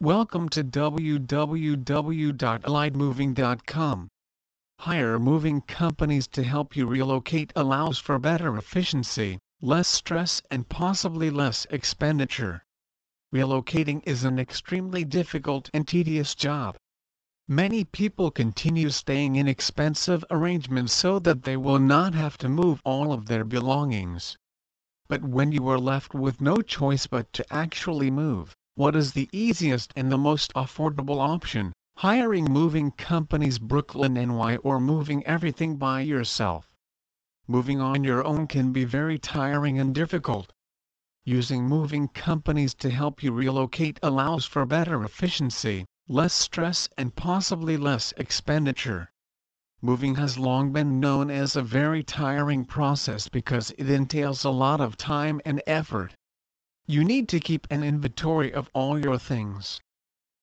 Welcome to www.elidemoving.com. Hire moving companies to help you relocate allows for better efficiency, less stress and possibly less expenditure. Relocating is an extremely difficult and tedious job. Many people continue staying in expensive arrangements so that they will not have to move all of their belongings. But when you are left with no choice but to actually move, what is the easiest and the most affordable option? Hiring moving companies Brooklyn NY or moving everything by yourself. Moving on your own can be very tiring and difficult. Using moving companies to help you relocate allows for better efficiency, less stress and possibly less expenditure. Moving has long been known as a very tiring process because it entails a lot of time and effort. You need to keep an inventory of all your things.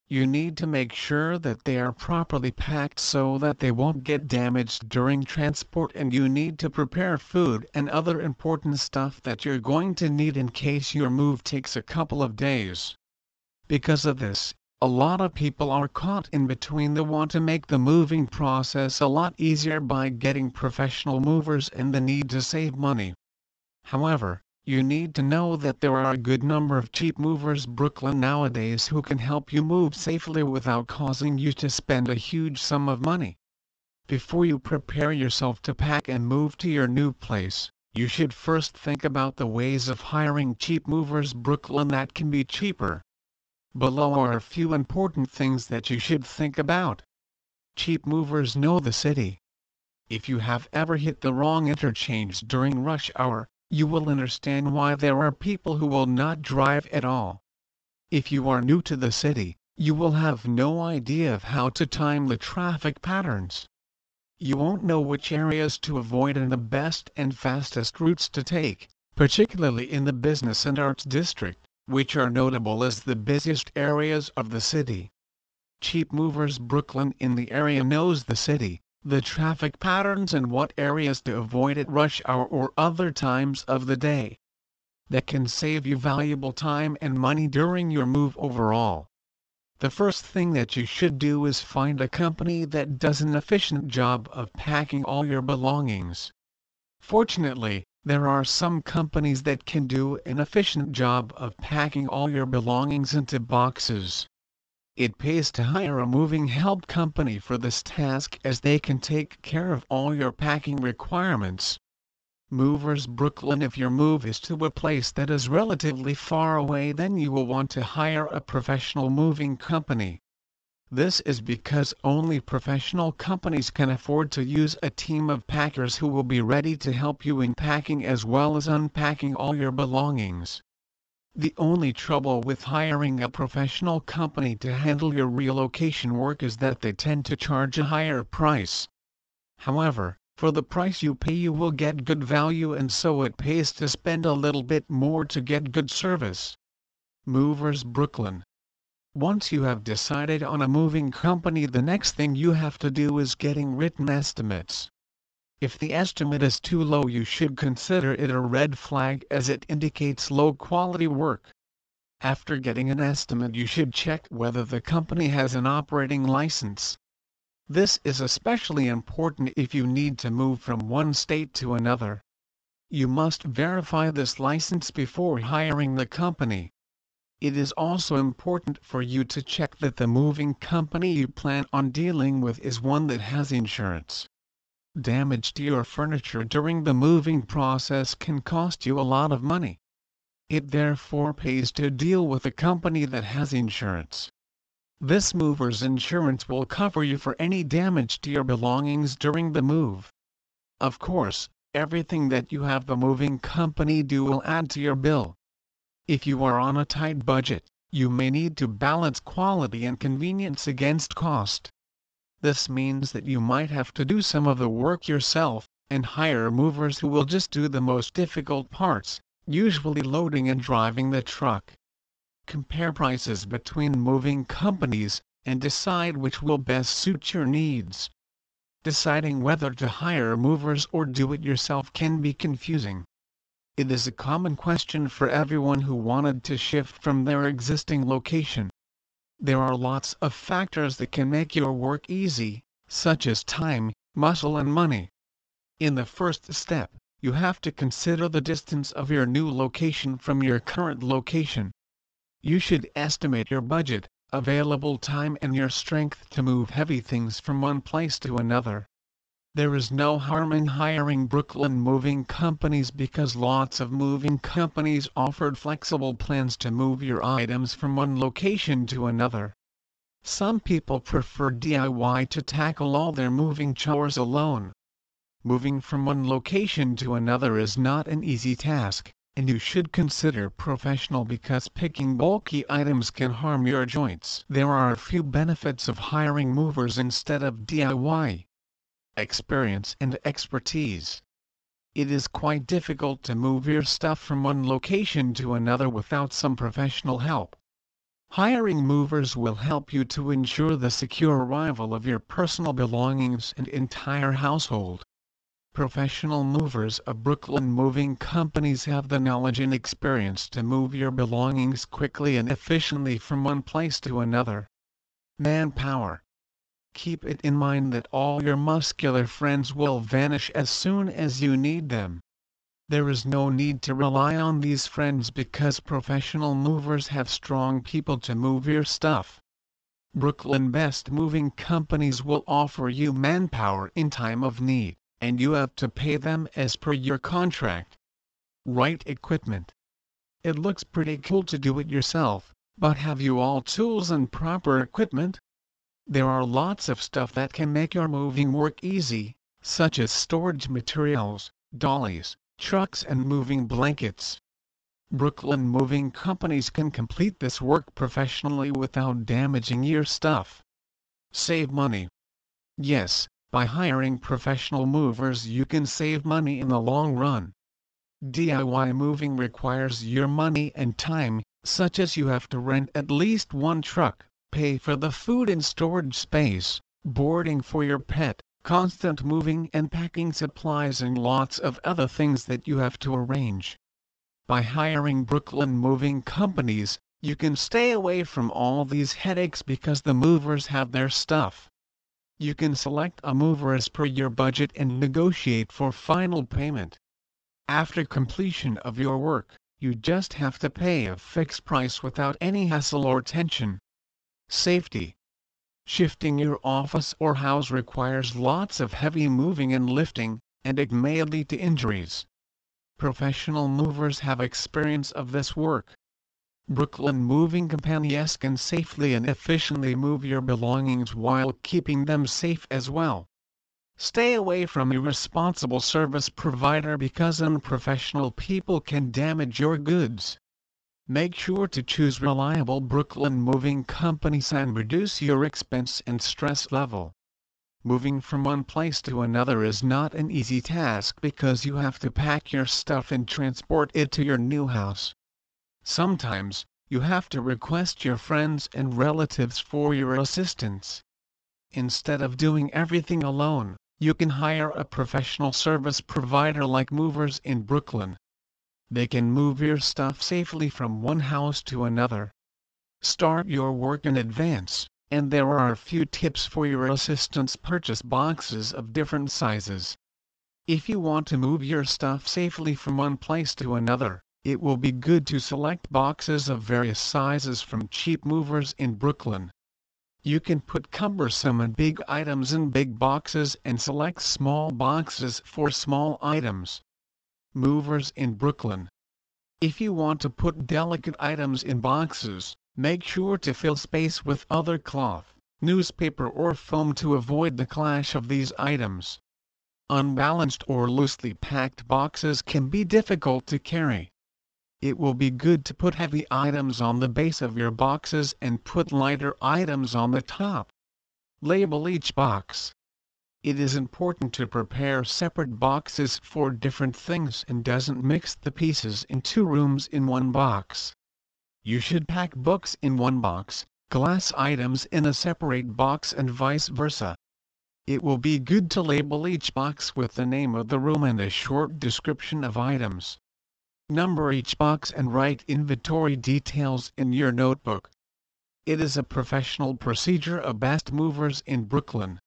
You need to make sure that they are properly packed so that they won't get damaged during transport and you need to prepare food and other important stuff that you're going to need in case your move takes a couple of days. Because of this, a lot of people are caught in between the want to make the moving process a lot easier by getting professional movers and the need to save money. However, you need to know that there are a good number of cheap movers Brooklyn nowadays who can help you move safely without causing you to spend a huge sum of money. Before you prepare yourself to pack and move to your new place, you should first think about the ways of hiring cheap movers Brooklyn that can be cheaper. Below are a few important things that you should think about. Cheap movers know the city. If you have ever hit the wrong interchange during rush hour, you will understand why there are people who will not drive at all. If you are new to the city, you will have no idea of how to time the traffic patterns. You won't know which areas to avoid and the best and fastest routes to take, particularly in the business and arts district, which are notable as the busiest areas of the city. Cheap Movers Brooklyn in the area knows the city, the traffic patterns and what areas to avoid at rush hour or other times of the day. That can save you valuable time and money during your move overall. The first thing that you should do is find a company that does an efficient job of packing all your belongings. Fortunately, there are some companies that can do an efficient job of packing all your belongings into boxes. It pays to hire a moving help company for this task as they can take care of all your packing requirements. Movers Brooklyn If your move is to a place that is relatively far away then you will want to hire a professional moving company. This is because only professional companies can afford to use a team of packers who will be ready to help you in packing as well as unpacking all your belongings. The only trouble with hiring a professional company to handle your relocation work is that they tend to charge a higher price. However, for the price you pay you will get good value and so it pays to spend a little bit more to get good service. Movers Brooklyn Once you have decided on a moving company the next thing you have to do is getting written estimates. If the estimate is too low you should consider it a red flag as it indicates low quality work. After getting an estimate you should check whether the company has an operating license. This is especially important if you need to move from one state to another. You must verify this license before hiring the company. It is also important for you to check that the moving company you plan on dealing with is one that has insurance. Damage to your furniture during the moving process can cost you a lot of money. It therefore pays to deal with a company that has insurance. This mover's insurance will cover you for any damage to your belongings during the move. Of course, everything that you have the moving company do will add to your bill. If you are on a tight budget, you may need to balance quality and convenience against cost. This means that you might have to do some of the work yourself, and hire movers who will just do the most difficult parts, usually loading and driving the truck. Compare prices between moving companies, and decide which will best suit your needs. Deciding whether to hire movers or do it yourself can be confusing. It is a common question for everyone who wanted to shift from their existing location. There are lots of factors that can make your work easy, such as time, muscle and money. In the first step, you have to consider the distance of your new location from your current location. You should estimate your budget, available time and your strength to move heavy things from one place to another. There is no harm in hiring Brooklyn moving companies because lots of moving companies offered flexible plans to move your items from one location to another. Some people prefer DIY to tackle all their moving chores alone. Moving from one location to another is not an easy task, and you should consider professional because picking bulky items can harm your joints. There are a few benefits of hiring movers instead of DIY experience and expertise. It is quite difficult to move your stuff from one location to another without some professional help. Hiring movers will help you to ensure the secure arrival of your personal belongings and entire household. Professional movers of Brooklyn moving companies have the knowledge and experience to move your belongings quickly and efficiently from one place to another. Manpower keep it in mind that all your muscular friends will vanish as soon as you need them. There is no need to rely on these friends because professional movers have strong people to move your stuff. Brooklyn Best Moving Companies will offer you manpower in time of need, and you have to pay them as per your contract. Right equipment. It looks pretty cool to do it yourself, but have you all tools and proper equipment? There are lots of stuff that can make your moving work easy, such as storage materials, dollies, trucks and moving blankets. Brooklyn moving companies can complete this work professionally without damaging your stuff. Save money. Yes, by hiring professional movers you can save money in the long run. DIY moving requires your money and time, such as you have to rent at least one truck, pay for the food and storage space, boarding for your pet, constant moving and packing supplies and lots of other things that you have to arrange. By hiring Brooklyn Moving Companies, you can stay away from all these headaches because the movers have their stuff. You can select a mover as per your budget and negotiate for final payment. After completion of your work, you just have to pay a fixed price without any hassle or tension. Safety. Shifting your office or house requires lots of heavy moving and lifting, and it may lead to injuries. Professional movers have experience of this work. Brooklyn Moving Companies can safely and efficiently move your belongings while keeping them safe as well. Stay away from irresponsible service provider because unprofessional people can damage your goods. Make sure to choose reliable Brooklyn moving companies and reduce your expense and stress level. Moving from one place to another is not an easy task because you have to pack your stuff and transport it to your new house. Sometimes, you have to request your friends and relatives for your assistance. Instead of doing everything alone, you can hire a professional service provider like Movers in Brooklyn. They can move your stuff safely from one house to another. Start your work in advance, and there are a few tips for your assistants purchase boxes of different sizes. If you want to move your stuff safely from one place to another, it will be good to select boxes of various sizes from cheap movers in Brooklyn. You can put cumbersome and big items in big boxes and select small boxes for small items movers in Brooklyn. If you want to put delicate items in boxes, make sure to fill space with other cloth, newspaper or foam to avoid the clash of these items. Unbalanced or loosely packed boxes can be difficult to carry. It will be good to put heavy items on the base of your boxes and put lighter items on the top. Label each box it is important to prepare separate boxes for different things and doesn't mix the pieces in two rooms in one box. You should pack books in one box, glass items in a separate box and vice versa. It will be good to label each box with the name of the room and a short description of items. Number each box and write inventory details in your notebook. It is a professional procedure of Best Movers in Brooklyn.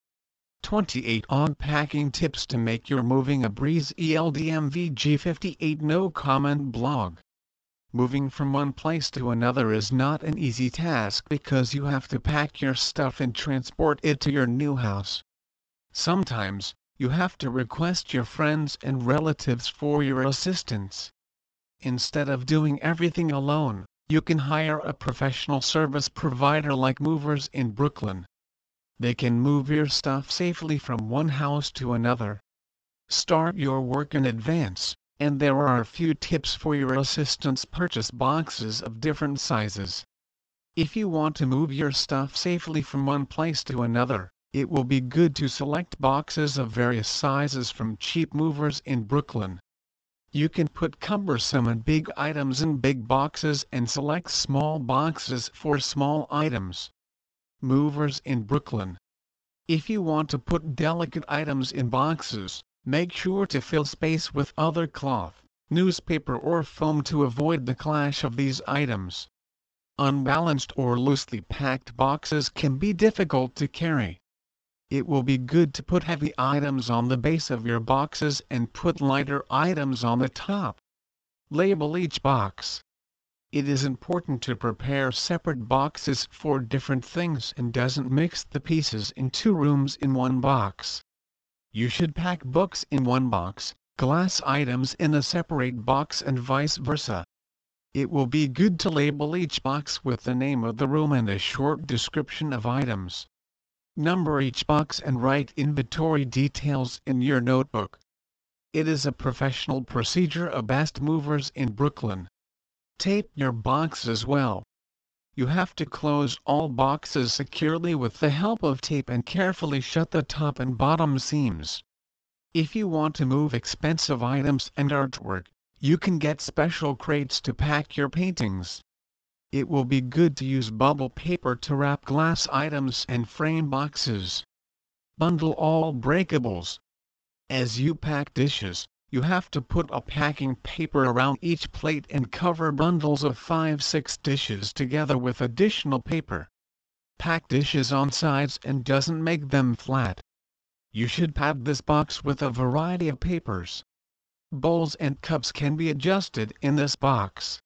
28 odd packing tips to make your moving a breeze ELDMV G58 no comment blog. Moving from one place to another is not an easy task because you have to pack your stuff and transport it to your new house. Sometimes, you have to request your friends and relatives for your assistance. Instead of doing everything alone, you can hire a professional service provider like Movers in Brooklyn. They can move your stuff safely from one house to another. Start your work in advance, and there are a few tips for your assistants purchase boxes of different sizes. If you want to move your stuff safely from one place to another, it will be good to select boxes of various sizes from cheap movers in Brooklyn. You can put cumbersome and big items in big boxes and select small boxes for small items. Movers in Brooklyn. If you want to put delicate items in boxes, make sure to fill space with other cloth, newspaper or foam to avoid the clash of these items. Unbalanced or loosely packed boxes can be difficult to carry. It will be good to put heavy items on the base of your boxes and put lighter items on the top. Label each box. It is important to prepare separate boxes for different things and doesn't mix the pieces in two rooms in one box. You should pack books in one box, glass items in a separate box and vice versa. It will be good to label each box with the name of the room and a short description of items. Number each box and write inventory details in your notebook. It is a professional procedure of Best Movers in Brooklyn. Tape your boxes well. You have to close all boxes securely with the help of tape and carefully shut the top and bottom seams. If you want to move expensive items and artwork, you can get special crates to pack your paintings. It will be good to use bubble paper to wrap glass items and frame boxes. Bundle all breakables. As you pack dishes, you have to put a packing paper around each plate and cover bundles of 5-6 dishes together with additional paper. Pack dishes on sides and doesn't make them flat. You should pad this box with a variety of papers. Bowls and cups can be adjusted in this box.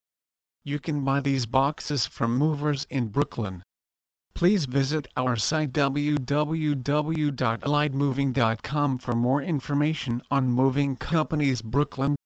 You can buy these boxes from movers in Brooklyn. Please visit our site www.elidemoving.com for more information on moving companies Brooklyn